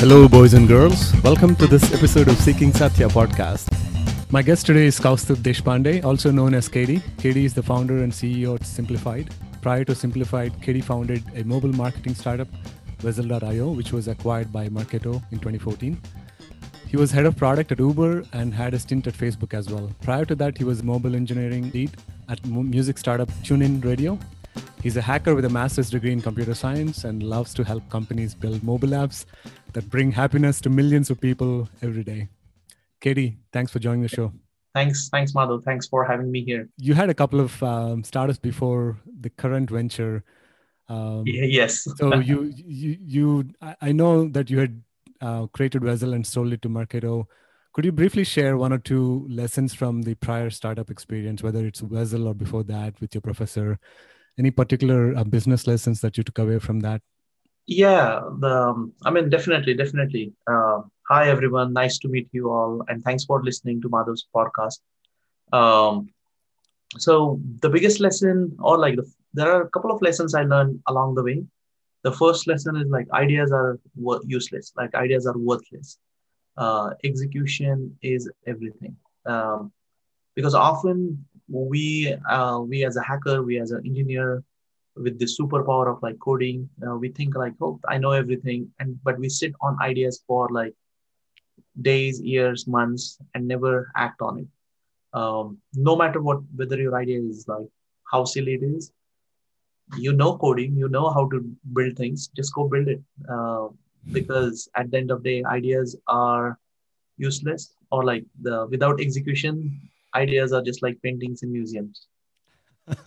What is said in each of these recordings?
Hello, boys and girls. Welcome to this episode of Seeking Satya podcast. My guest today is Kaustubh Deshpande, also known as KD. KD is the founder and CEO at Simplified. Prior to Simplified, KD founded a mobile marketing startup, Vessel.io, which was acquired by Marketo in 2014. He was head of product at Uber and had a stint at Facebook as well. Prior to that, he was mobile engineering lead at music startup TuneIn Radio. He's a hacker with a master's degree in computer science and loves to help companies build mobile apps that bring happiness to millions of people every day. KD, thanks for joining the show. Thanks, thanks, Madhu. Thanks for having me here. You had a couple of um, startups before the current venture. Um, yes. so you, you, you, I know that you had uh, created Vessel and sold it to Marketo. Could you briefly share one or two lessons from the prior startup experience, whether it's Vessel or before that with your professor? Any particular uh, business lessons that you took away from that? Yeah, the, um, I mean, definitely, definitely. Uh, hi, everyone. Nice to meet you all. And thanks for listening to Madhuv's podcast. Um, so, the biggest lesson, or like the, there are a couple of lessons I learned along the way. The first lesson is like ideas are useless, like ideas are worthless. Uh, execution is everything. Um, because often we, uh, we as a hacker, we as an engineer, with the superpower of like coding uh, we think like oh i know everything and but we sit on ideas for like days years months and never act on it. Um, no matter what whether your idea is like how silly it is you know coding you know how to build things just go build it. Uh, because at the end of the day ideas are useless or like the without execution ideas are just like paintings in museums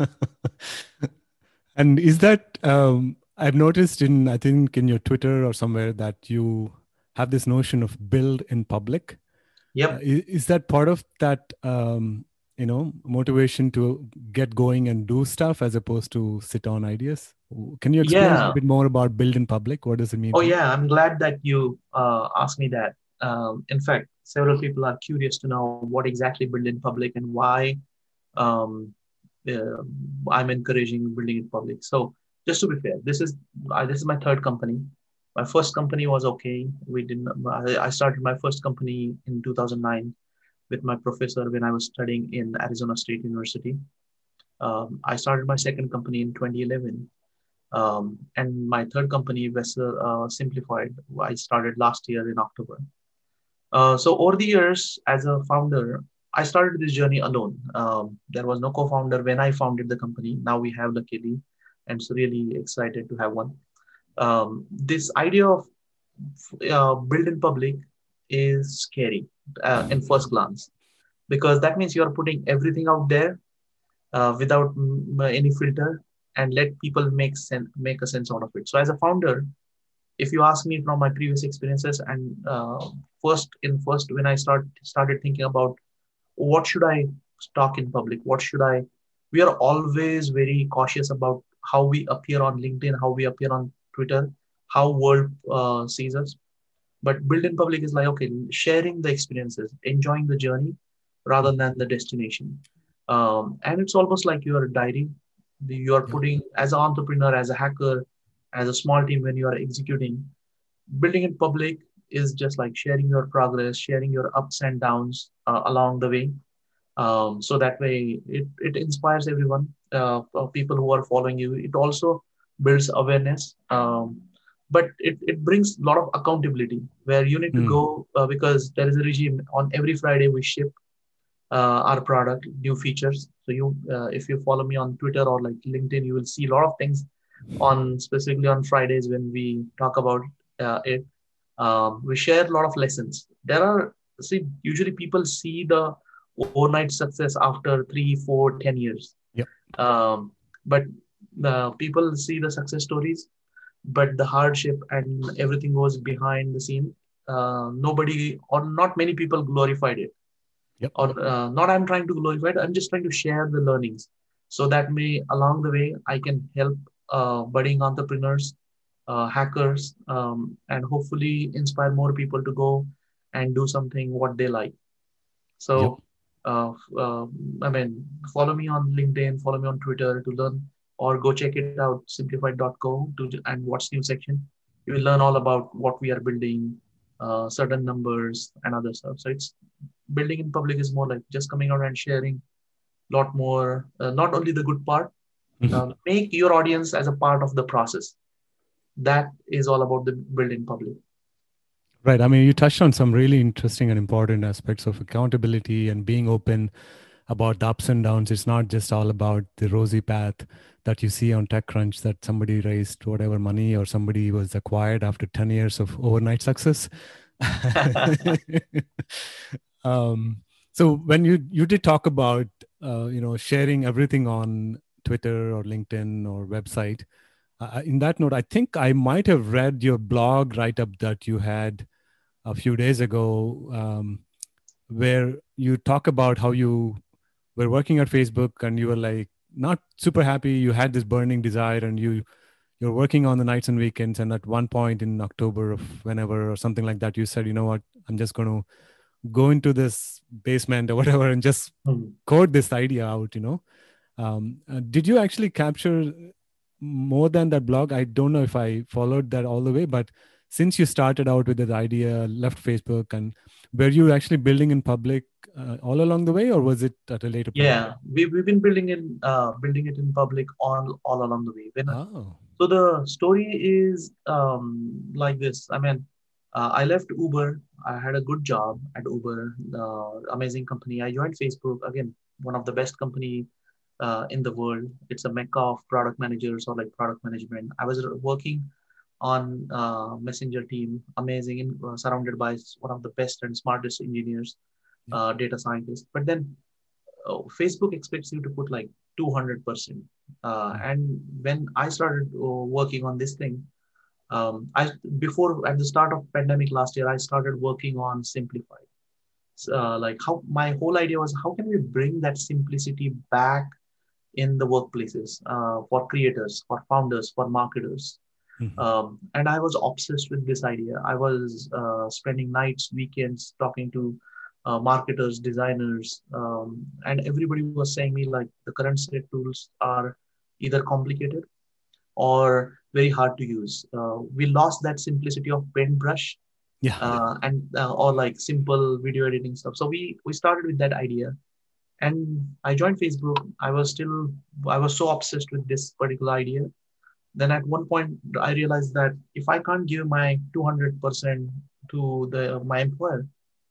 And is that um, I've noticed in I think in your Twitter or somewhere that you have this notion of build in public. Yep. Uh, is, is, that part of that um, you know motivation to get going and do stuff as opposed to sit on ideas? Can you explain yeah. a bit more about build in public? What does it mean? Oh yeah, I'm glad that you uh, asked me that. Um, in fact, several people are curious to know what exactly build in public and why um, uh, I'm encouraging building it public. So just to be fair, this is uh, this is my third company. My first company was okay. We didn't. I started my first company in 2009 with my professor when I was studying in Arizona State University. Um, I started my second company in 2011. Um, and my third company, Vessel uh, Simplified, I started last year in October. Uh, so over the years, as a founder, I started this journey alone. Um, there was no co-founder when I founded the company. Now we have luckily, and so really excited to have one. Um, this idea of uh, build in public is scary uh, in first glance because that means you are putting everything out there uh, without any filter and let people make sense make a sense out of it so as a founder if you ask me from my previous experiences and uh, first in first when i start started thinking about what should I talk in public? What should I? We are always very cautious about how we appear on LinkedIn, how we appear on Twitter, how world uh, sees us. But build in public is like okay, sharing the experiences, enjoying the journey rather than the destination. Um, and it's almost like your diary. You are putting as an entrepreneur, as a hacker, as a small team when you are executing. Building in public is just like sharing your progress, sharing your ups and downs uh, along the way. Um, so that way it, it inspires everyone, uh, people who are following you. It also builds awareness. Um, but it, it brings a lot of accountability where you need to mm. go uh, because there is a regime on every Friday we ship uh, our product, new features. So you, uh, if you follow me on Twitter or like LinkedIn, you will see a lot of things on specifically on Fridays when we talk about uh, it um, we share a lot of lessons. There are see usually people see the overnight success after three four ten years. Yep. um, but the people see the success stories but the hardship and everything goes behind the scene. Uh, nobody or not many people glorified it. Yep. or uh, not i'm trying to glorify it i'm just trying to share the learnings. So that may along the way i can help uh, budding entrepreneurs uh, hackers um, and hopefully inspire more people to go and do something what they like so yep. uh, uh, i mean follow me on linkedin follow me on twitter to learn or go check it out simplified.co to and what's new section you will learn all about what we are building, uh, certain numbers and other stuff. So it's building in public is more like just coming out and sharing a lot more, uh, not only the good part, Uh, make your audience as a part of the process. That is all about the build in public. Right. I mean, you touched on some really interesting and important aspects of accountability and being open about the ups and downs. It's not just all about the rosy path that you see on TechCrunch that somebody raised whatever money or somebody was acquired after 10 years of overnight success. um, so when you you did talk about uh, you know sharing everything on Twitter or LinkedIn or website, uh, in that note, I think I might have read your blog write up that you had a few days ago, um, where you talk about how you were working at Facebook and you were like not super happy. You had this burning desire, and you you're working on the nights and weekends. And at one point in October of whenever or something like that, you said, you know what, I'm just going to go into this basement or whatever and just Hmm. code this idea out. You know, um, uh, did you actually capture more than that blog? I don't know if I followed that all the way, but since you started out with that idea, left Facebook, and were you actually building in public uh, all along the way, or was it at a later point? Yeah, we, we've been building in uh, building it in public all all along the way. When, Oh. So the story is um, like this. I mean, uh, I left Uber. I had a good job at Uber, uh, amazing company. I joined Facebook again, one of the best company uh, in the world. It's a mecca of product managers or like product management. I was working on uh, messenger team, amazing, in, uh, surrounded by one of the best and smartest engineers, uh, data scientists. But then uh, Facebook expects you to put like 200%. Uh, and when I started uh, working on this thing, um, I before at the start of pandemic last year, I started working on Simplified. So, uh, like how my whole idea was how can we bring that simplicity back in the workplaces uh, for creators, for founders, for marketers. Mhm. Um, and I was obsessed with this idea. I was uh, spending nights, weekends talking to uh, marketers, designers, um, and everybody was saying me like the current set tools are either complicated or very hard to use. Uh, we lost that simplicity of paintbrush Yeah. uh, and uh, or like simple video editing stuff. So we we started with that idea, and I joined Facebook. I was still I was so obsessed with this particular idea. Then at one point I realized that if I can't give my 200% to the my employer,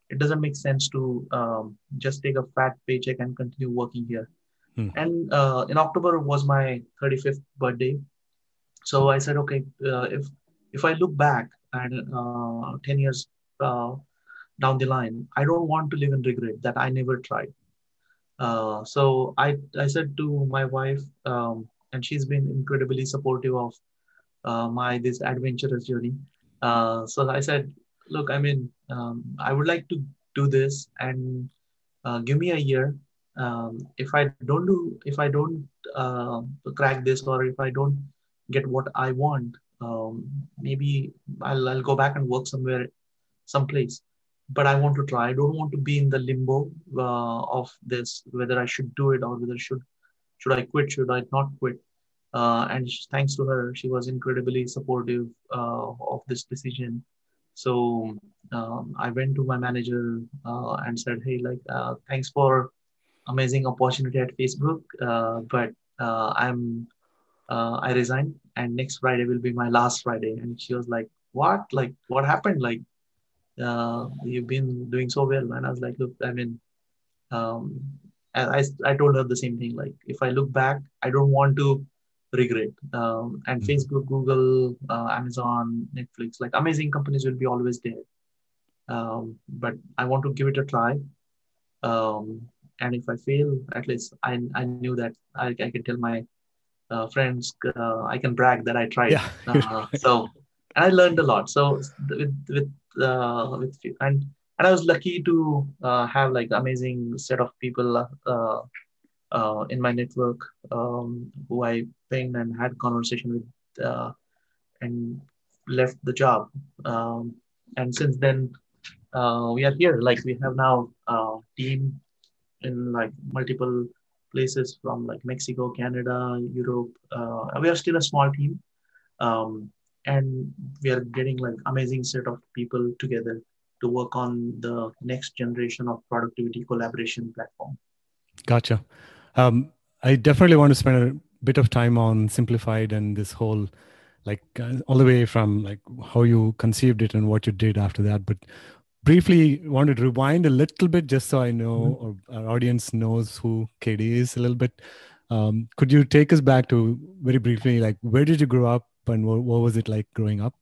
it doesn't make sense to um, just take a fat paycheck and continue working here. Hmm. And uh, in October was my 35th birthday, so I said, okay, uh, if if I look back and uh, 10 years uh, down the line, I don't want to live in regret that I never tried. Uh, so I, I said to my wife, um, and she's been incredibly supportive of uh, my this adventurous journey. Uh, so I said, look, I mean, um, I would like to do this and uh, give me a year. Um, if I don't do, if I don't uh, crack this, or if I don't get what I want, um, maybe I'll, I'll go back and work somewhere, someplace. But I want to try. I don't want to be in the limbo uh, of this, whether I should do it or whether should should I quit, should I not quit. Uh, and thanks to her, she was incredibly supportive uh, of this decision. So um, I went to my manager uh, and said, "Hey, like, uh, thanks for amazing opportunity at Facebook, uh, but I'm I resigned, and next Friday will be my last Friday." And she was like, "What? Like, what happened? Like, uh, you've been doing so well." And I was like, "Look, I mean." Um, and I, I told her the same thing. Like, if I look back, I don't want to regret. Um, and Mhm. Facebook, Google, uh, Amazon, Netflix, like amazing companies will be always there. Um, but I want to give it a try. Um, and if I fail, at least I, I knew that I, I can tell my uh, friends, uh, I can brag that I tried. Yeah. Uh, so and I learned a lot. So with with uh, with and and I was lucky to uh, have like amazing set of people uh, uh, in my network um, who I pinged and had conversation with uh, and left the job. Um, and since then, uh, we are here. Like we have now a team in like multiple places from like Mexico, Canada, Europe. We are still a small team. Um, and we are getting like amazing set of people together to work on the next generation of productivity collaboration platform. Gotcha. Um, I definitely want to spend a bit of time on simplified and this whole like uh, all the way from like how you conceived it and what you did after that but briefly wanted to rewind a little bit just so i know mm-hmm. or our audience knows who kd is a little bit um, could you take us back to very briefly like where did you grow up and what, what was it like growing up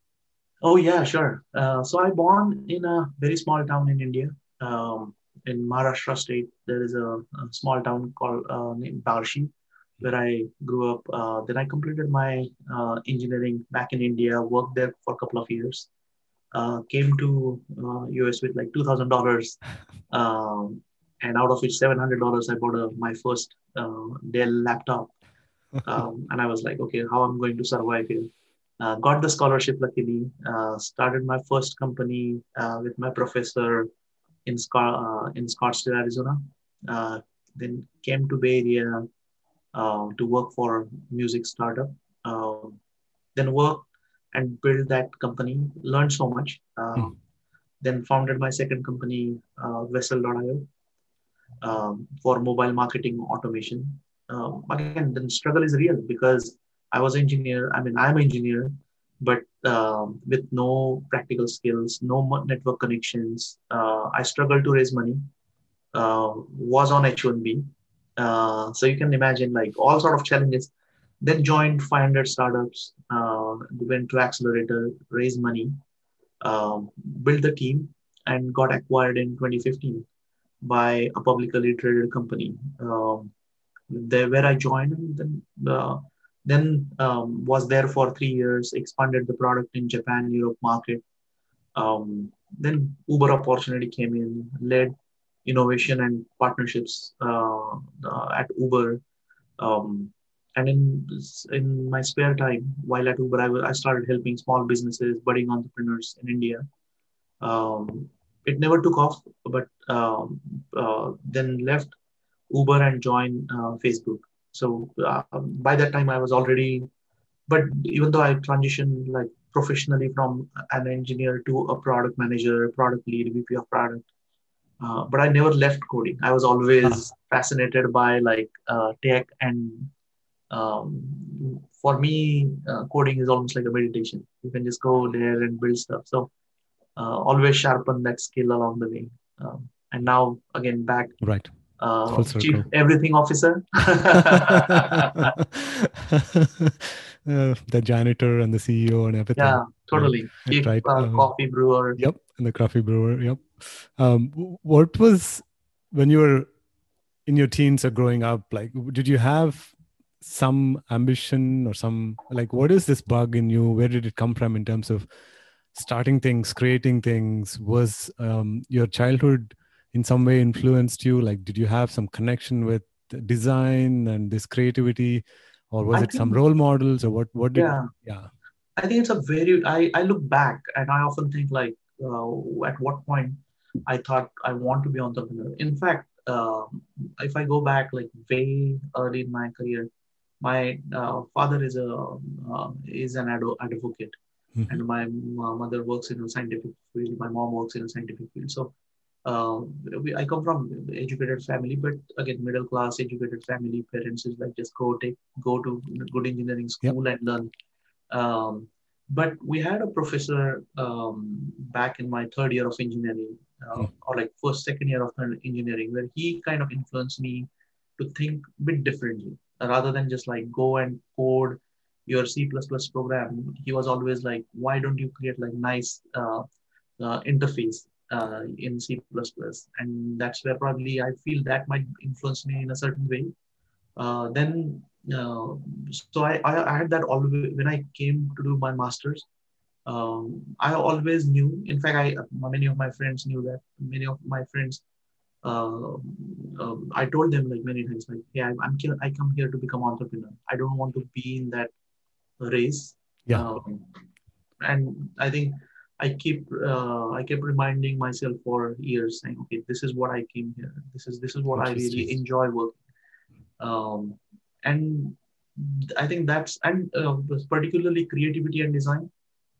oh yeah sure uh, so i born in a very small town in india um, in maharashtra state there is a, a small town called uh, named Barshi, where I grew up. Uh, then I completed my uh, engineering back in India, worked there for a couple of years, uh, came to US uh, with like $2,000. Um, and out of which $700, I bought a, my first Dell laptop. Um, and I was like, okay, how I'm going to survive here. Uh, got the scholarship luckily, started my first company with my professor in, Sc- in Scottsdale, Arizona. then came to Bay Area, uh, to work for music startup. Uh, then work and build that company. Learned so much. Mm. Then founded my second company, uh, Vessel.io, um, for mobile marketing automation. Um, again, the struggle is real because I was an engineer. I mean, I'm an engineer, but um, with no practical skills, no network connections. Uh, I struggled to raise money. Uh, was on H1B, uh, so you can imagine like all sort of challenges. Then joined 500 startups, uh, went to accelerator, raised money, um, built the team, and got acquired in 2015 by a publicly traded company. Um, there where I joined, and then uh, then um, was there for three years, expanded the product in Japan, Europe market. Um, then Uber opportunity came in, led innovation and partnerships uh, uh, at Uber. Um, and in in my spare time, while at Uber, I, I started helping small businesses, budding entrepreneurs in India. Um, it never took off, but um, uh, then left Uber and join uh, Facebook. So uh, by that time, I was already, but even though I transitioned like professionally from an engineer to a product manager, product lead, VP of product, uh, but I never left coding. I was always uh-huh. fascinated by like uh, tech, and um, for me, uh, coding is almost like a meditation. You can just go there and build stuff. So uh, always sharpen that skill along the way. Um, and now again back right. Uh, chief everything officer. the janitor and the CEO and everything. Yeah, totally. Chief right. Um, coffee brewer. Yep, and the coffee brewer. Yep. Um, what was when you were in your teens or growing up? Like, did you have some ambition or some like what is this bug in you? Where did it come from in terms of starting things, creating things? Was um, your childhood in some way influenced you? Like, did you have some connection with design and this creativity, or was I it think, some role models, or what? What did? Yeah. yeah. I think it's a very. I I look back and I often think like, uh, at what point I thought I want to be entrepreneur. In fact, uh, if I go back like way early in my career, my uh, father is a uh, is an ad- advocate, mm-hmm. and my mother works in a scientific field. My mom works in a scientific field. So uh, we, I come from educated family, but again, middle class educated family. Parents is like just go take go to good engineering school yep. and learn. Um, but we had a professor um, back in my third year of engineering uh, hmm. or like first second year of engineering where he kind of influenced me to think a bit differently rather than just like go and code your c++ program he was always like why don't you create like nice uh, uh, interface uh, in c++ and that's where probably i feel that might influence me in a certain way uh, then uh, so I, I, I had that always when i came to do my master's um, I always knew. In fact, I many of my friends knew that. Many of my friends, uh, um, I told them like many times, like, "Yeah, I'm, I'm I come here to become entrepreneur. I don't want to be in that race." Yeah. Um, and I think I keep uh, I kept reminding myself for years, saying, "Okay, this is what I came here. This is this is what I really enjoy working." Um, and I think that's and uh, particularly creativity and design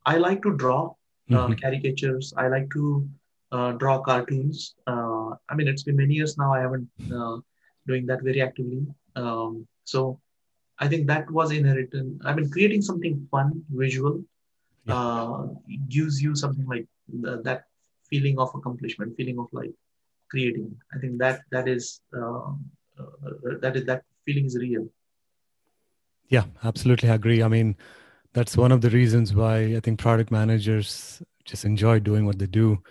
I like to draw uh, mm-hmm. caricatures. I like to uh, draw cartoons. Uh, I mean, it's been many years now. I haven't uh, doing that very actively. Um, so I think that was inherited. I mean, creating something fun, visual, yeah. uh, gives you something like the, that feeling of accomplishment, feeling of like creating. I think that that is uh, uh, that is that feeling is real. Yeah, absolutely agree. I mean, that's one of the reasons why I think product managers just enjoy doing what they do.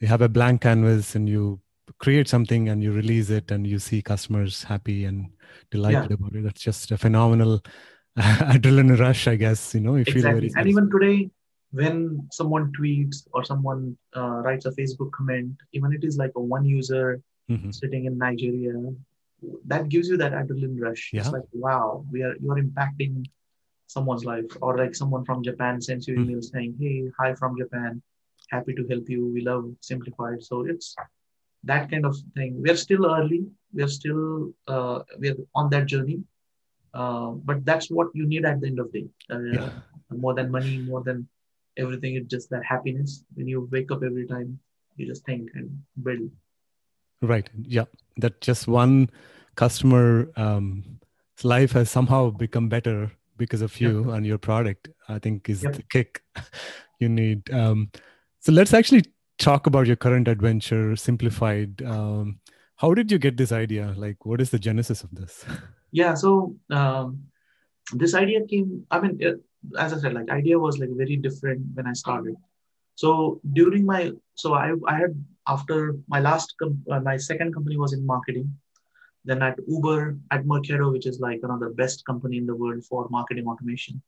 You have a blank canvas and you create something and you release it and you see customers happy and delighted yeah. about it. That's just a phenomenal adrenaline rush, I guess. You know, you exactly. feel very. And even today, when someone tweets or someone uh, writes a Facebook comment, even it is like a one user mm-hmm. sitting in Nigeria, that gives you that adrenaline rush. Yeah. It's like, wow, we are you're impacting someone's life, or like someone from Japan sends you mm-hmm. email saying, "Hey, hi from Japan, happy to help you. We love Simplified." So it's that kind of thing. We are still early. We are still uh, we are on that journey, uh, but that's what you need at the end of the day. Uh, yeah. More than money, more than everything. It's just that happiness when you wake up every time. You just think and build. Right. Yeah. That just one customer um, life has somehow become better because of you yep. and your product. I think is yep. the kick you need. Um, so let's actually talk about your current adventure, Simplified. Um, how did you get this idea? Like, what is the genesis of this? Yeah, so um, this idea came. I mean, it, as I said, like idea was like very different when I started. So during my, so I I had after my last com- uh, my second company was in marketing. Then at Uber at Marketo which is like one of the best company in the world for marketing automation.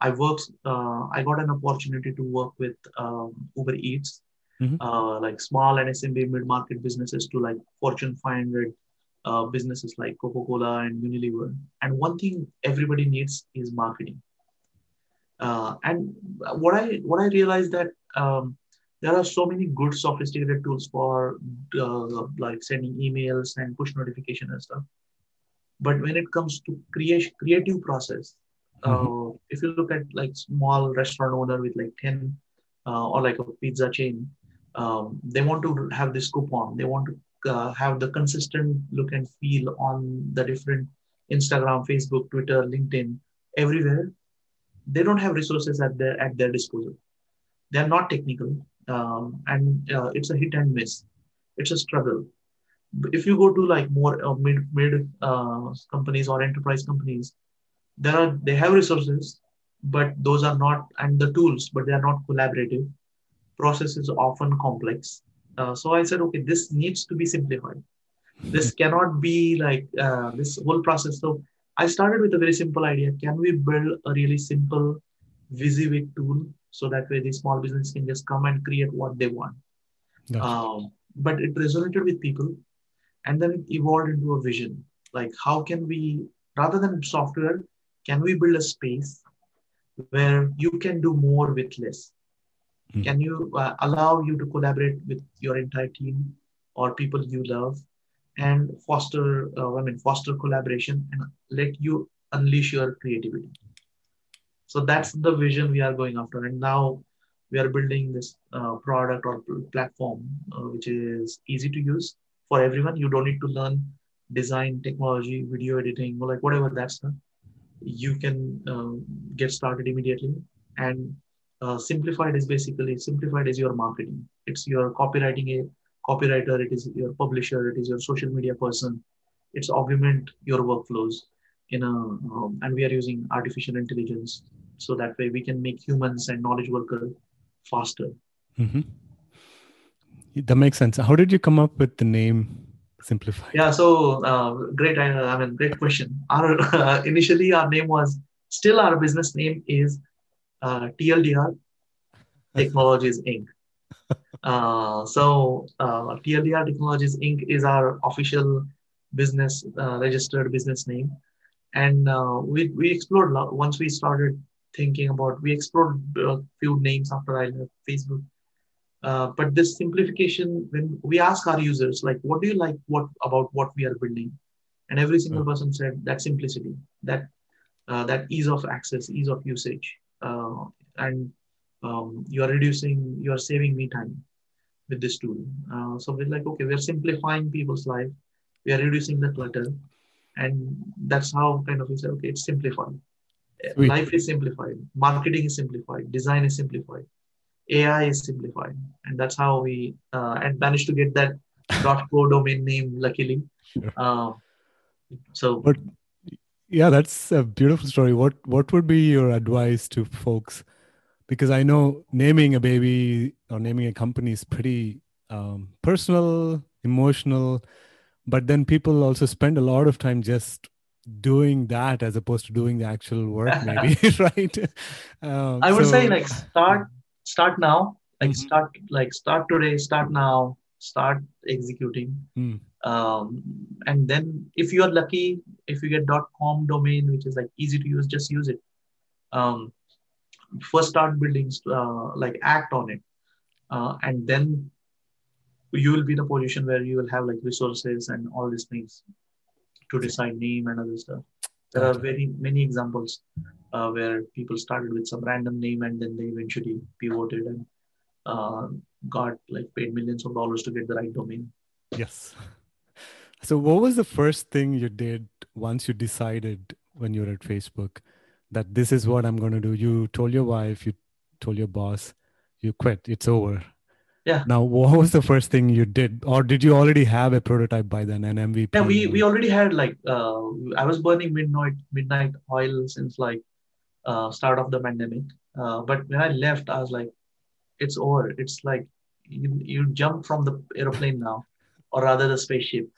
I worked. Uh, I got an opportunity to work with um, Uber Eats mm-hmm. uh, like small and SMB mid-market businesses to like Fortune 500 uh, businesses like Coca-Cola and Unilever. And one thing everybody needs is marketing. Uh, and what I what I realized that um, there are so many good sophisticated tools for uh, like sending emails and push notification and stuff. But when it comes to create creative process, mm-hmm. Uh, if you look at like small restaurant owner with like 10 uh, or like a pizza chain, um, they want to have this coupon they want to uh, have the consistent look and feel on the different instagram facebook twitter linkedin everywhere. They don't have resources at their at their disposal. They're not technical um, and uh, it's a hit and miss. It's a struggle. If you go to like more uh, mid mid uh, companies or enterprise companies there are they have resources but those are not and the tools but they are not collaborative. Process is often complex. Uh, so I said, okay, this needs to be simplified. This cannot be like uh, this whole process. So I started with a very simple idea. Can we build a really simple WYSIWYG tool so that way the small business can just come and create what they want? Um, but it resonated with people. And then it evolved into a vision. Like, how can we, rather than software, can we build a space where you can do more with less? Mm. Can you uh, allow you to collaborate with your entire team or people you love and foster, uh, I mean, foster collaboration and let you unleash your creativity. So that's the vision we are going after. And now we are building this uh, product or platform uh, which is easy to use for everyone. You don't need to learn design, technology, video editing, or like whatever that's done. You can um, get started immediately and uh, simplified is basically simplified is your marketing. It's your copywriting a copywriter it is your publisher it is your social media person. It's augment your workflows in a um, and we are using artificial intelligence. So that way we can make humans and knowledge worker faster. Mm-hmm. that makes sense. How did you come up with the name simplify yeah so uh, great I, I, mean great question. Our uh, initially our name was still our business name is uh, TLDR Technologies Inc. Uh, so uh, TLDR Technologies Inc. is our official business uh, registered business name, and uh, we we explored once we started thinking about we explored a few names after I left Facebook. Uh, but this simplification, when we ask our users, like, what do you like what about what we are building, and every single hmm. person said that simplicity, that uh, that ease of access, ease of usage, uh, and um, you are reducing, you are saving me time with this tool. Uh, so we're like, okay, we're simplifying people's life. We are reducing the clutter. And that's how kind of we say, okay, it's simplified. Sweet. Life is simplified. Marketing is simplified. Design is simplified. AI is simplified. And that's how we uh, and managed to get that dot .co domain name, luckily. Sure. Uh, so, but yeah, that's a beautiful story. What what would be your advice to folks because I know naming a baby or naming a company is pretty um, personal, emotional, but then people also spend a lot of time just doing that as opposed to doing the actual work, maybe, right? Um, I would so, say like start start now, like mm-hmm. start like start today, start now, start executing. Mm. Um, and then if you are lucky, if you get dot .com domain, which is like easy to use, just use it. Um, first start building uh, like act on it. Uh, and then you will be in a position where you will have like resources and all these things to decide name and other stuff. There are very many examples uh, where people started with some random name and then they eventually pivoted and uh, got like paid millions of dollars to get the right domain. Yes so what was the first thing you did once you decided when you were at facebook that this is what I'm going to do. You told your wife, you told your boss, you quit. It's over. Yeah. Now, what was the first thing you did, or did you already have a prototype by then, an MVP? Yeah, we we already had like uh, I was burning midnight midnight oil since like uh, start of the pandemic. Uh, but when I left, I was like, it's over. It's like you, you jump from the airplane now, or rather the spaceship.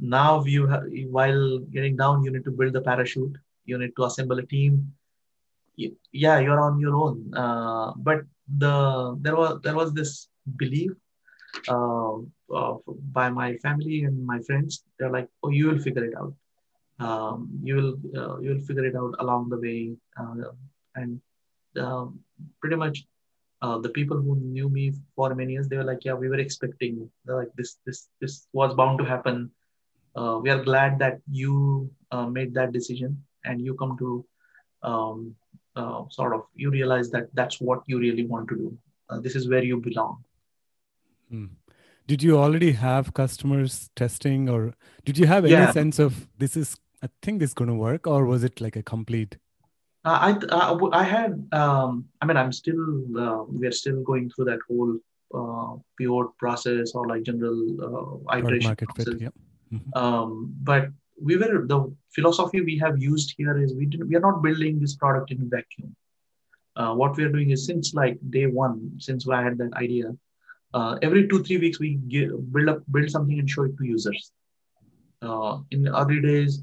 Now you have, while getting down, you need to build the parachute. You need to assemble a team. Yeah you're on your own. Uh, but the there was there was this belief uh, uh, by my family and my friends they're like oh you will figure it out. Um, you will uh, you will figure it out along the way. Uh, and um, pretty much uh, the people who knew me for many years they were like yeah we were expecting like this this this was bound to happen we are glad that you made that decision and you come to um, uh, sort of you realize that that's what you really want to do uh, this is where you belong hmm. did you already have customers testing or did you have any yeah. sense of this is i think this is going to work or was it like a complete uh, I, uh, I had um, i mean i'm still uh, we're still going through that whole uh, pivot process or like general uh, iteration process. Fit, yeah. Mm-hmm. um, but we were the philosophy we have used here is we didn't we are not building this product in a vacuum. Uh, what we are doing is since like day one, since I had that idea, uh, every two three weeks we give, build up build something and show it to users. Uh, in early days,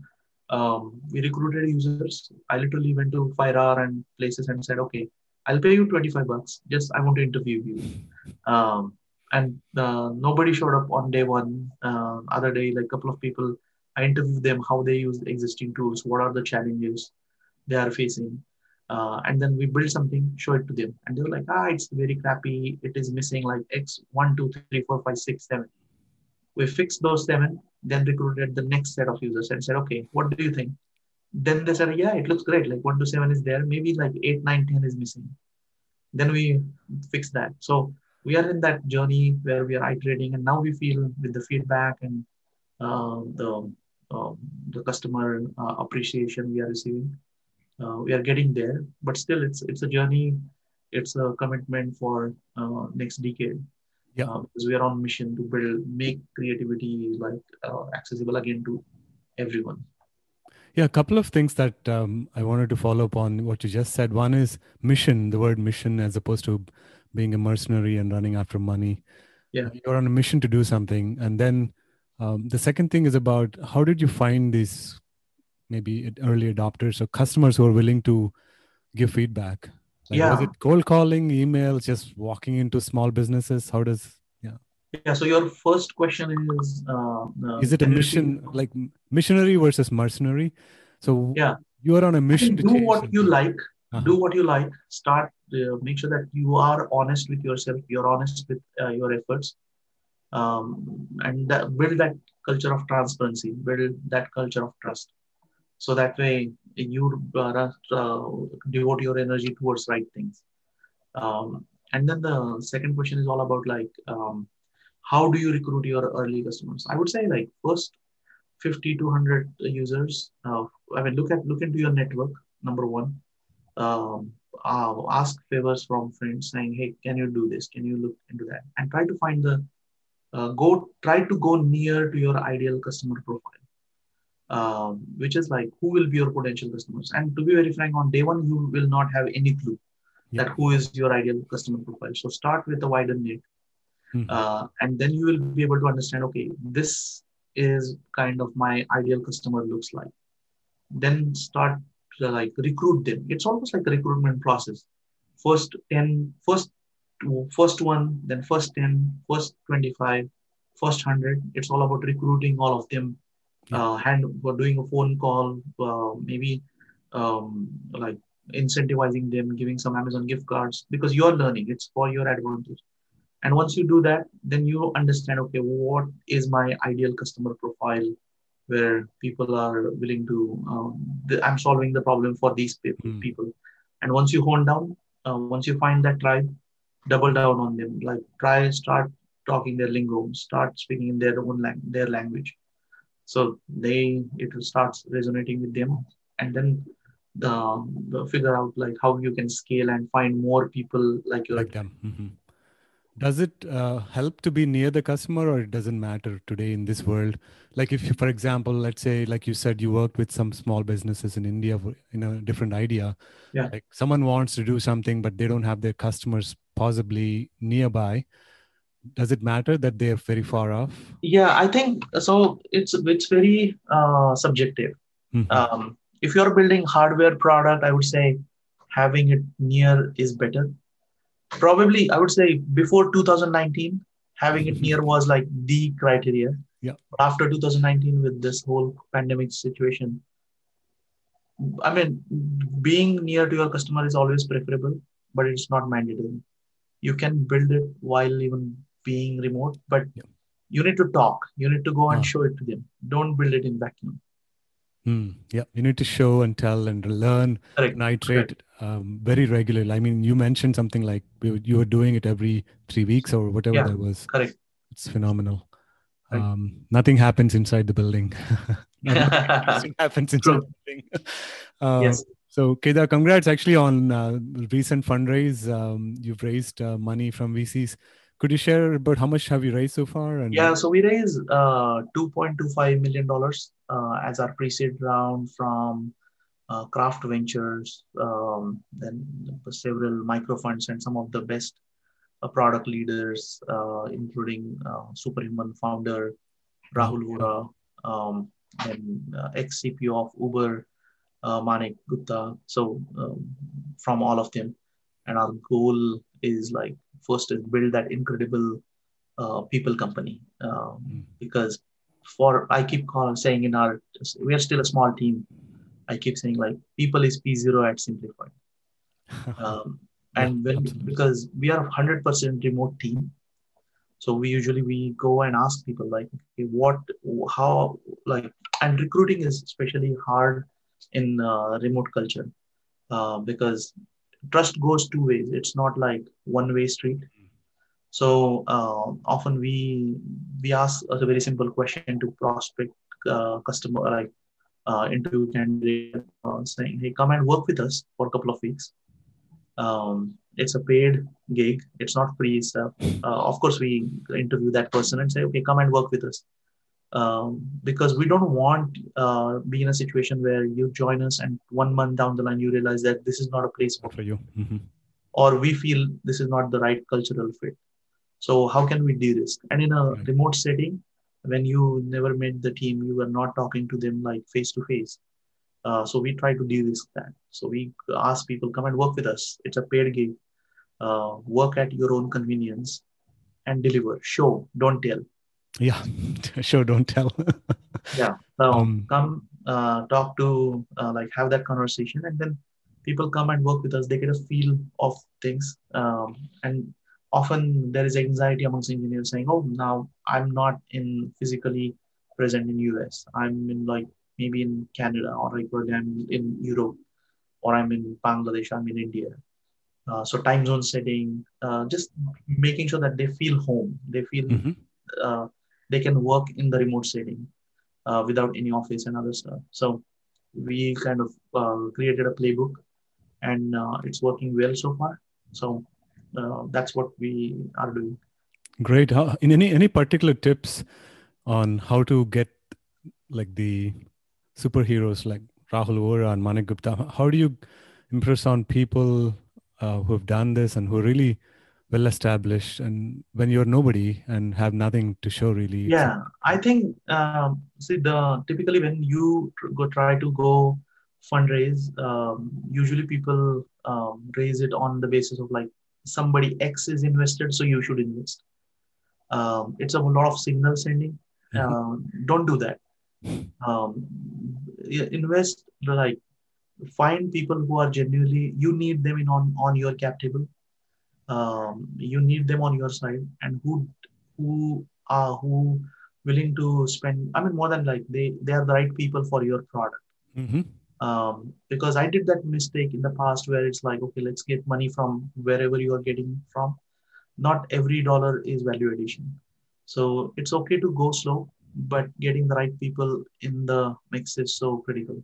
um, we recruited users. I literally went to FireHour and places and said, okay, I'll pay you 25 bucks. Just I want to interview you. Um, and uh, nobody showed up on day one. Uh, other day, like a couple of people I interview them how they use the existing tools, what are the challenges they are facing, uh, and then we build something, show it to them, and they were like, ah, it's very crappy. It is missing like X one, two, three, four, five, six, seven. We fixed those seven, then recruited the next set of users and said, okay, what do you think? Then they said, yeah, it looks great. Like one to seven is there, maybe like eight, nine, ten is missing. Then we fix that. So we are in that journey where we are iterating, and now we feel with the feedback and uh, the um, the customer uh, appreciation we are receiving. Uh, we are getting there, but still, it's it's a journey. It's a commitment for uh, next decade. Yeah, because we are on mission to build, make creativity like accessible again to everyone. Yeah, a couple of things that um, I wanted to follow up on what you just said. One is mission, the word mission, as opposed to being a mercenary and running after money. Yeah. You're on a mission to do something. And then um, the second thing is about how did you find these maybe early adopters or customers who are willing to give feedback? Like, yeah. Was it cold calling, emails, just walking into small businesses? How does yeah? Yeah. So your first question is uh, uh, is it a mission like missionary versus mercenary? So yeah, you are on a mission to do what something. you like. Uh-huh. Do what you like. Start. Uh, make sure that you are honest with yourself. You're honest with uh, your efforts um, and that, build that culture of transparency, build that culture of trust. So that way you uh, uh, devote your energy towards right things. Um, and then the second question is all about like um, how do you recruit your early customers? I would say like first 50 to 100 users. Uh, I mean, look at look into your network. Number one, um, uh, ask favors from friends saying, "Hey, can you do this? Can you look into that?" And try to find the uh, go. Try to go near to your ideal customer profile, um, which is like who will be your potential customers. And to be very frank, on day one, you will not have any clue yeah. that who is your ideal customer profile. So start with a wider net. Mm-hmm. Uh, and then you will be able to understand okay this is kind of my ideal customer looks like then start like recruit them. It's almost like a recruitment process. First 10 first first one then first 10 first 25 first 100 it's all about recruiting all of them. Yeah. uh, hand for doing a phone call uh, maybe um, like incentivizing them giving some amazon gift cards because you're learning. It's for your advantage. And once you do that then you understand okay what is my ideal customer profile where people are willing to um, the, i'm solving the problem for these people, mm. people. and once you hone down uh, once you find that tribe double down on them. Like try start talking their lingo start speaking in their own lang- their language. So they it will start resonating with them. And then the, the figure out like how you can scale and find more people like you like them. Mm-hmm does it uh, help to be near the customer or it doesn't matter today in this world? Like if you for example let's say like you said you worked with some small businesses in india for, in a different idea. Yeah. Like someone wants to do something but they don't have their customers possibly nearby. Does it matter that they're very far off? Yeah i think so it's it's very uh, subjective. Mm-hmm. um, if you're building hardware product i would say having it near is better probably I would say before 2019, having it near was like the criteria. Yeah. After 2019, with this whole pandemic situation, I mean, being near to your customer is always preferable, but it's not mandatory. You can build it while even being remote, but yeah. you need to talk. You need to go and uh. show it to them. Don't build it in vacuum. Hmm. yeah, you need to show and tell and learn Correct. and iterate um, very regularly. I mean, you mentioned something like you were doing it every three weeks or whatever yeah, that was. Correct. It's phenomenal. Um, nothing happens inside the building. nothing happens inside True. the building. Uh, yes. So, KD, congrats actually on uh, recent fundraise. Um, you've raised uh, money from VCs. Could you share about how much have you raised so far? And yeah, so we raised uh, 2.25 million dollars as our pre-seed round from uh, Craft Ventures, um, then several micro funds and some of the best uh, product leaders, uh, including uh, Superhuman founder Rahul Vohra, um, and ex CPO of Uber, Manik Gupta. So um, from all of them, and our goal is like first is build that incredible uh, people company mm. because for i keep calling, saying in our we are still a small team. I keep saying like people is p0 at simplified um, and when because we are a 100% remote team so we usually we go and ask people like okay, what how like and recruiting is especially hard in uh, remote culture uh, because trust goes two ways. It's not like one way street so uh, often we we ask a very simple question to prospect uh, customer like uh, interview candidate uh, saying hey come and work with us for a couple of weeks. Um, it's a paid gig. It's not free stuff uh, of course we interview that person and say okay come and work with us. Um, because we don't want uh, be in a situation where you join us and one month down the line you realize that this is not a place for you. Mm-hmm. or we feel this is not the right cultural fit so how can we de-risk and in a remote setting when you never met the team you were not talking to them like face to face so we try to de-risk that. So we ask people come and work with us. It's a paid gig. Uh, work at your own convenience and deliver. Show don't tell. Yeah, show, Don't tell. yeah. So um, come uh, talk to uh, like have that conversation, and then people come and work with us. They get a feel of things, um, and often there is anxiety amongst engineers saying, "Oh, now I'm not in physically present in US. I'm in like maybe in Canada or like I'm in Europe or I'm in Bangladesh. I'm in India." Uh, so time zone setting, uh, just making sure that they feel home. They feel Mhm. uh, they can work in the remote setting uh, without any office and other stuff. So we kind of uh, created a playbook, and uh, it's working well so far. So uh, that's what we are doing. Great. How, in any any particular tips on how to get like the superheroes like Rahul Vohra and Manik Gupta? How do you impress on people uh, who have done this and who are really well established and when you're nobody and have nothing to show really? Yeah, I think um, see the typically when you tr- go try to go fundraise, um, usually people um, raise it on the basis of like somebody X is invested, so you should invest. Um, it's a lot of signal sending. Um, don't do that. Um, invest like find people who are genuinely you need them in on on your cap table. Um, you need them on your side and who who are who willing to spend i mean more than like they they are the right people for your product Mhm. Um, because i did that mistake in the past where it's like okay let's get money from wherever you are getting from. Not every dollar is value addition. So it's okay to go slow but getting the right people in the mix is so critical.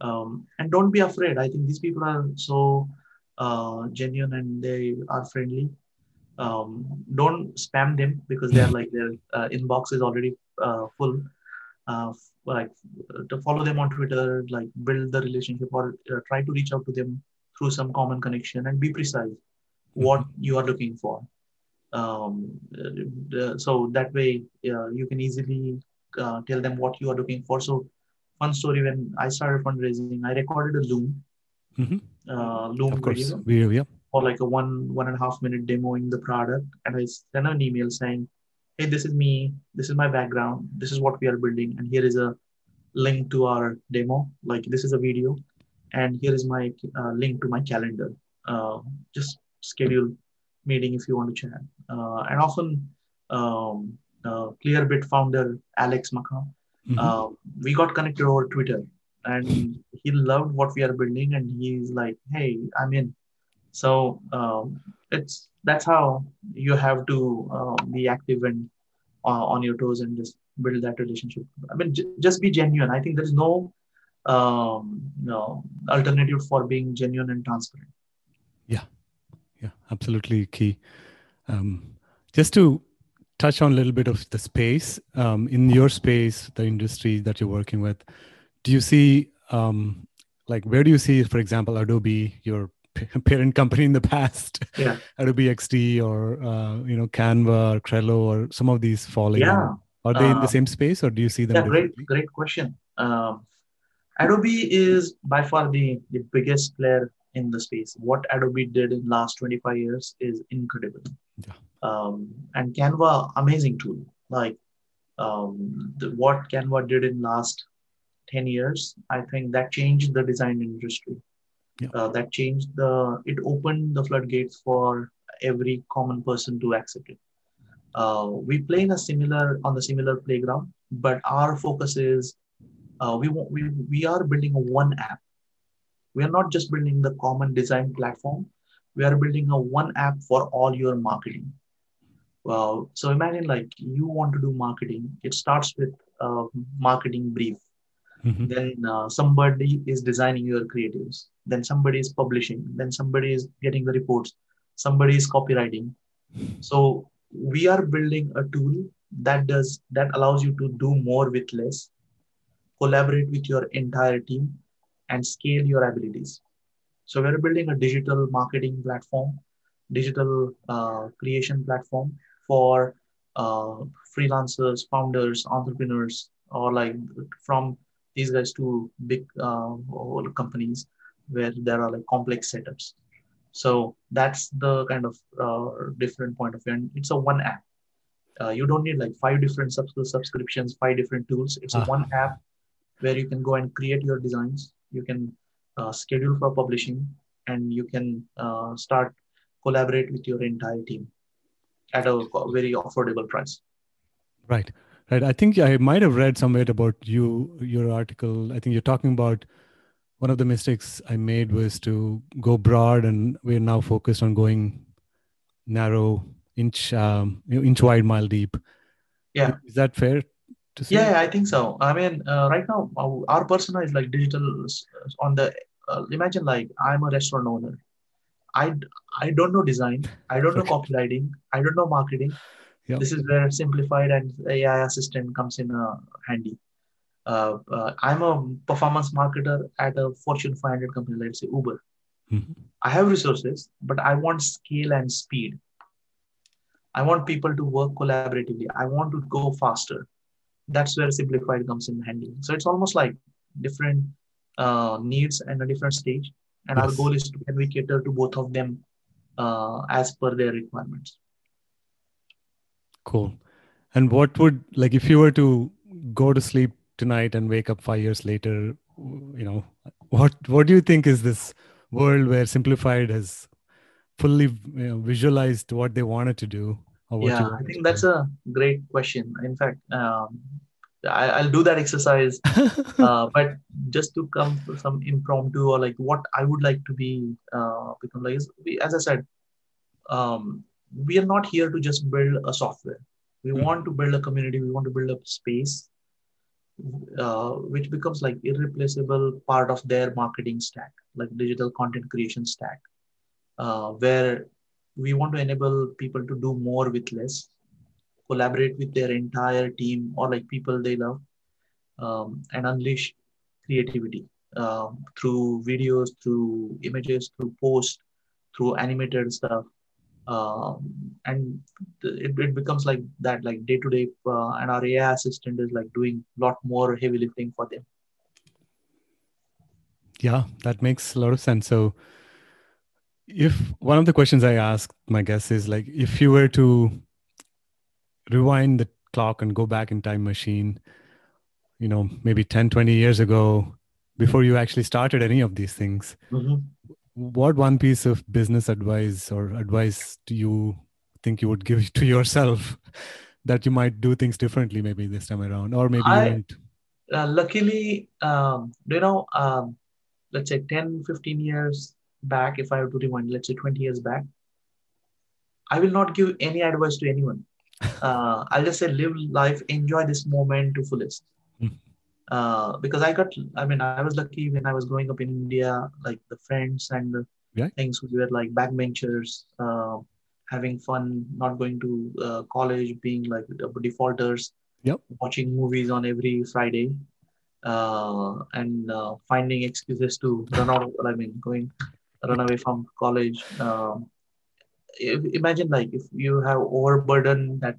Um, and don't be afraid. I think these people are so uh, genuine and they are friendly. Um, don't spam them because they're like their uh, inbox is already uh, full uh, like uh, to follow them on twitter like build the relationship or uh, try to reach out to them through some common connection and be precise what you are looking for um, uh, so that way uh, you can easily uh, tell them what you are looking for so fun story when i started fundraising i recorded a loom Mhm. uh, loom Of course. video yeah. for like a one one and a half minute demoing the product and i sent an email saying hey this is me this is my background this is what we are building and here is a link to our demo. Like this is a video and here is my uh, link to my calendar. Uh, just schedule meeting if you want to chat. Uh, and often um, uh, clearbit founder alex MacCaw, Mhm. uh, we got connected over twitter and he loved what we are building and he's like hey i'm in. So um, it's that's how you have to uh, be active and uh, on your toes and just build that relationship. I mean, j- just be genuine. I think there's no um, no alternative for being genuine and transparent. Yeah, Yeah, absolutely key. Um, just to touch on a little bit of the space um, in your space, the industry that you're working with. Do you see, um, like, where do you see, for example, Adobe, your parent company in the past, Yeah. Adobe XD, or uh, you know, Canva, or Trello, or some of these falling? Yeah, Are they in the um, same space, or do you see them yeah, great, great question. Um, Adobe is by far the, the biggest player in the space. What Adobe did in last 25 years is incredible. Yeah. Um, and Canva, amazing tool. Like um, the, what Canva did in last 10 years, I think that changed the design industry. Yeah. Uh, that changed the, it opened the floodgates for every common person to accept it. Uh, we play in a similar, on the similar playground, but our focus is uh, we, we, we are building a one app. We are not just building the common design platform. We are building a one app for all your marketing. Well, so imagine like you want to do marketing. It starts with a marketing brief. Mhm. Then uh, somebody is designing your creatives. Then somebody is publishing. Then somebody is getting the reports. Somebody is copywriting. So we are building a tool that does that allows you to do more with less, collaborate with your entire team, and scale your abilities. So we're building a digital marketing platform, digital uh, creation platform for uh, freelancers, founders, entrepreneurs, or like from these guys to big uh, companies where there are like complex setups. So that's the kind of uh, different point of view. And it's a one app. Uh, you don't need like five different subs- subscriptions, five different tools. It's a one app where you can go and create your designs. You can uh, schedule for publishing, and you can uh, start collaborate with your entire team at a very affordable price. Right, right. I think I might have read somewhere about you, your article. I think you're talking about one of the mistakes I made was to go broad, and we're now focused on going narrow, inch um, inch wide, mile deep. Yeah, is that fair to say? Yeah, I think so. I mean, uh, right now our persona is like digital on the. Uh, imagine like I'm a restaurant owner. I I don't know design. I don't know copywriting. I don't know marketing. Yep. This is where simplified and AI assistant comes in uh, handy. Uh, uh, I'm a performance marketer at a Fortune 500 company, let's say Uber. Mm-hmm. I have resources, but I want scale and speed. I want people to work collaboratively. I want to go faster. That's where simplified comes in handy. So it's almost like different uh, needs and a different stage. And yes. our goal is to can we cater to both of them uh, as per their requirements. Cool. And what would like if you were to go to sleep tonight and wake up five years later, you know, what what do you think is this world where simplified has fully you know, visualized what they wanted to do? yeah, I think that's a great question. In fact, um, I, will do that exercise, uh, but just to come to some impromptu or like what I would like to be uh, become like, as I said, um, we are not here to just build a software. We mm-hmm. want to build a community. We want to build a space, uh, which becomes like irreplaceable part of their marketing stack, like digital content creation stack, uh, where we want to enable people to do more with less, collaborate with their entire team or like people they love, um, and unleash creativity uh, through videos, through images, through posts, through animated stuff um, and it, it becomes like that like day to day and our ai assistant is like doing a lot more heavy lifting for them. Yeah that makes a lot of sense. So if one of the questions i ask my guess is like if you were to rewind the clock and go back in time machine you know maybe 10 20 years ago before you actually started any of these things mm-hmm what one piece of business advice or advice do you think you would give to yourself that you might do things differently maybe this time around? Or maybe I, you won't. uh, luckily um, you know um, let's say 10 15 years back if i were to rewind let's say 20 years back i will not give any advice to anyone. Uh, i'll just say live life enjoy this moment to fullest uh, because I got, I mean, I was lucky when I was growing up in India, like the friends and the yeah. things we were like backbenchers, uh, having fun, not going to uh, college, being like defaulters, yep. watching movies on every Friday, uh, and uh, finding excuses to run out. Of, I mean, going run away from college. Um, imagine like if you have overburdened that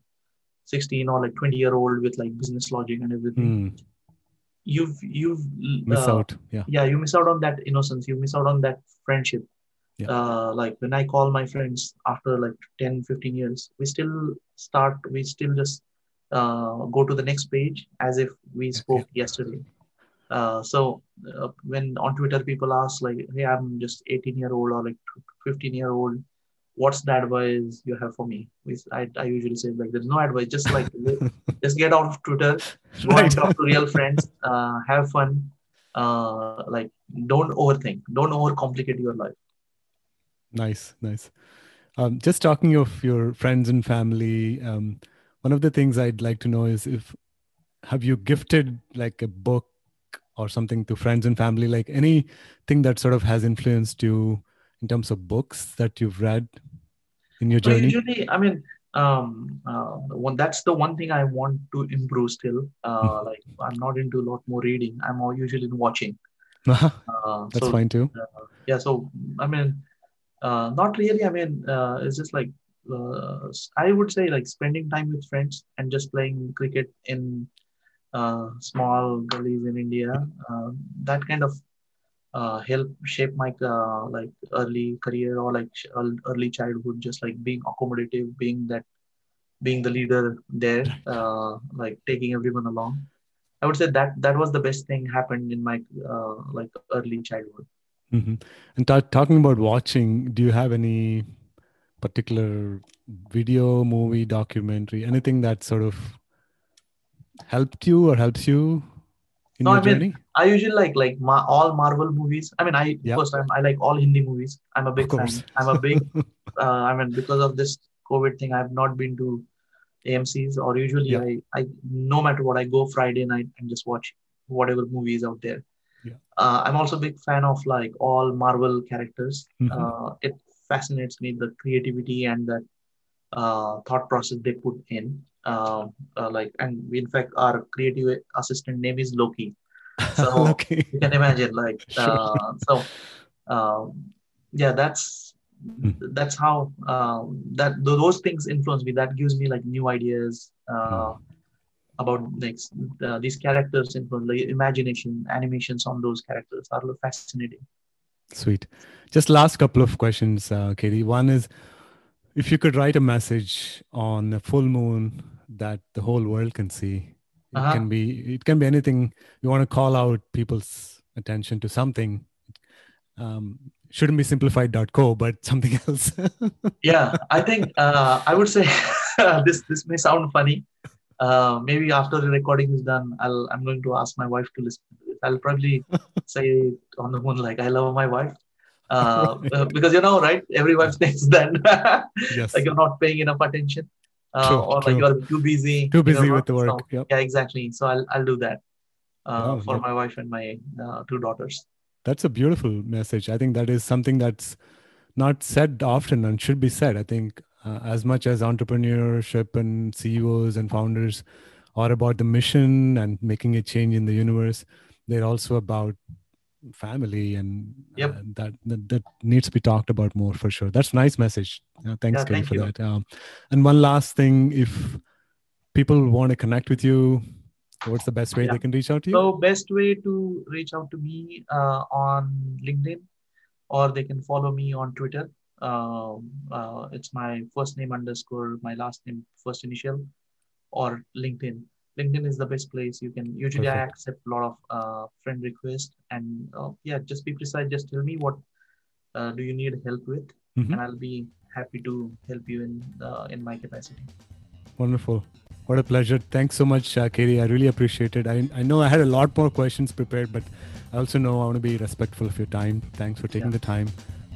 16 or like 20 year old with like business logic and everything. Mm you've you've miss uh, out yeah yeah you miss out on that innocence you miss out on that friendship yeah. uh, like when i call my friends after like 10 15 years we still start we still just uh, go to the next page as if we spoke yeah. yesterday uh, so uh, when on twitter people ask like hey i'm just 18 year old or like 15 year old what's the advice you have for me? I, I usually say like there's no advice, just like just get out of Twitter, go right. and talk to real friends, uh, have fun. Uh, like don't overthink, don't overcomplicate your life. Nice, nice. Um, just talking of your friends and family, um, one of the things I'd like to know is if have you gifted like a book or something to friends and family, like anything that sort of has influenced you in terms of books that you've read in your journey? Usually, I mean, um, uh, one that's the one thing I want to improve still. Uh, mm Like I'm not into a lot more reading. I'm more usually watching. Uh, that's so, fine too. Uh, yeah. So I mean, uh, not really. I mean, uh, it's just like I would say like spending time with friends and just playing cricket in small gullies in India. that kind of uh, help shape my uh, like early career or like early childhood just like being accommodative being that being the leader there uh, like taking everyone along i would say that that was the best thing happened in my uh, like early childhood mm-hmm. and t- talking about watching do you have any particular video movie documentary anything that sort of helped you or helps you in No, your I mean, journey? I usually like like ma- all Marvel movies. I mean, I Yeah. first time I like all Hindi movies. I'm a big fan. I'm a big. uh, I mean, because of this COVID thing, I've not been to AMC's or usually Yeah. I I no matter what I go Friday night and just watch whatever movies out there. Yeah. Uh, I'm also a big fan of like all Marvel characters. Mhm. Uh, it fascinates me the creativity and the uh, thought process they put in. Um, uh, like, and we, in fact, our creative assistant name is Loki. So okay. you can imagine, like, Sure. uh, so, um, yeah, that's Mm. that's how um, that those things influence me. That gives me like new ideas uh, about next uh, these characters influence the imagination, animations on those characters are fascinating. Sweet. Just last couple of questions, uh, KD. One is if you could write a message on a full moon that the whole world can see, it Uh-huh. can be it can be anything. You want to call out people's attention to something. Um, shouldn't be simplified.co, but something else. yeah i think uh, i would say this this may sound funny uh, maybe after the recording is done i'll i'm going to ask my wife to listen i'll probably say on the moon like i love my wife uh, uh, because you know right every wife thinks that yes. like you're not paying enough attention uh, True, or like you're too busy Too you busy know, with the work. so- yep. yeah exactly so i'll, I'll do that uh, Wow, for yep. my wife and my uh, two daughters That's a beautiful message. I think that is something that's not said often and should be said. I think uh, as much as entrepreneurship and CEOs and founders are about the mission and making a change in the universe, they're also about family and Yep. uh, that, that that needs to be talked about more for sure. That's a nice message. Uh, thanks, Yeah, thank for you. that. Um, and one last thing, if people want to connect with you, what's the best way Yeah. they can reach out to you? So best way to reach out to me uh, on LinkedIn, or they can follow me on Twitter. Um, uh, it's my first name underscore my last name first initial, or LinkedIn. LinkedIn is the best place. You can usually I accept a lot of uh, friend requests, and uh, yeah, just be precise. Just tell me what uh, do you need help with, Mhm. and I'll be happy to help you in uh, in my capacity. Wonderful. What a pleasure. Thanks so much, uh, KD. I really appreciate it. I, I know I had a lot more questions prepared, but I also know I want to be respectful of your time. Thanks for taking Yeah. the time.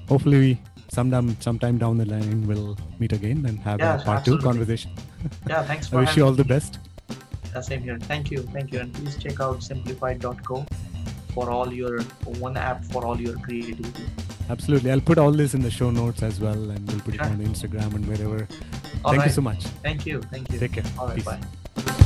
Hopefully, we sometime sometime down the line we'll meet again and have Yeah, a part two conversation. Yeah, thanks I wish you all the best. Same here. Thank you. Thank you. And please check out simplified.co for all your one app for all your creativity. Absolutely. I'll put all this in the show notes as well, and we'll put it on Instagram and wherever. All Thank you so much. Thank you. Thank you. Take care. All right. Peace. Bye.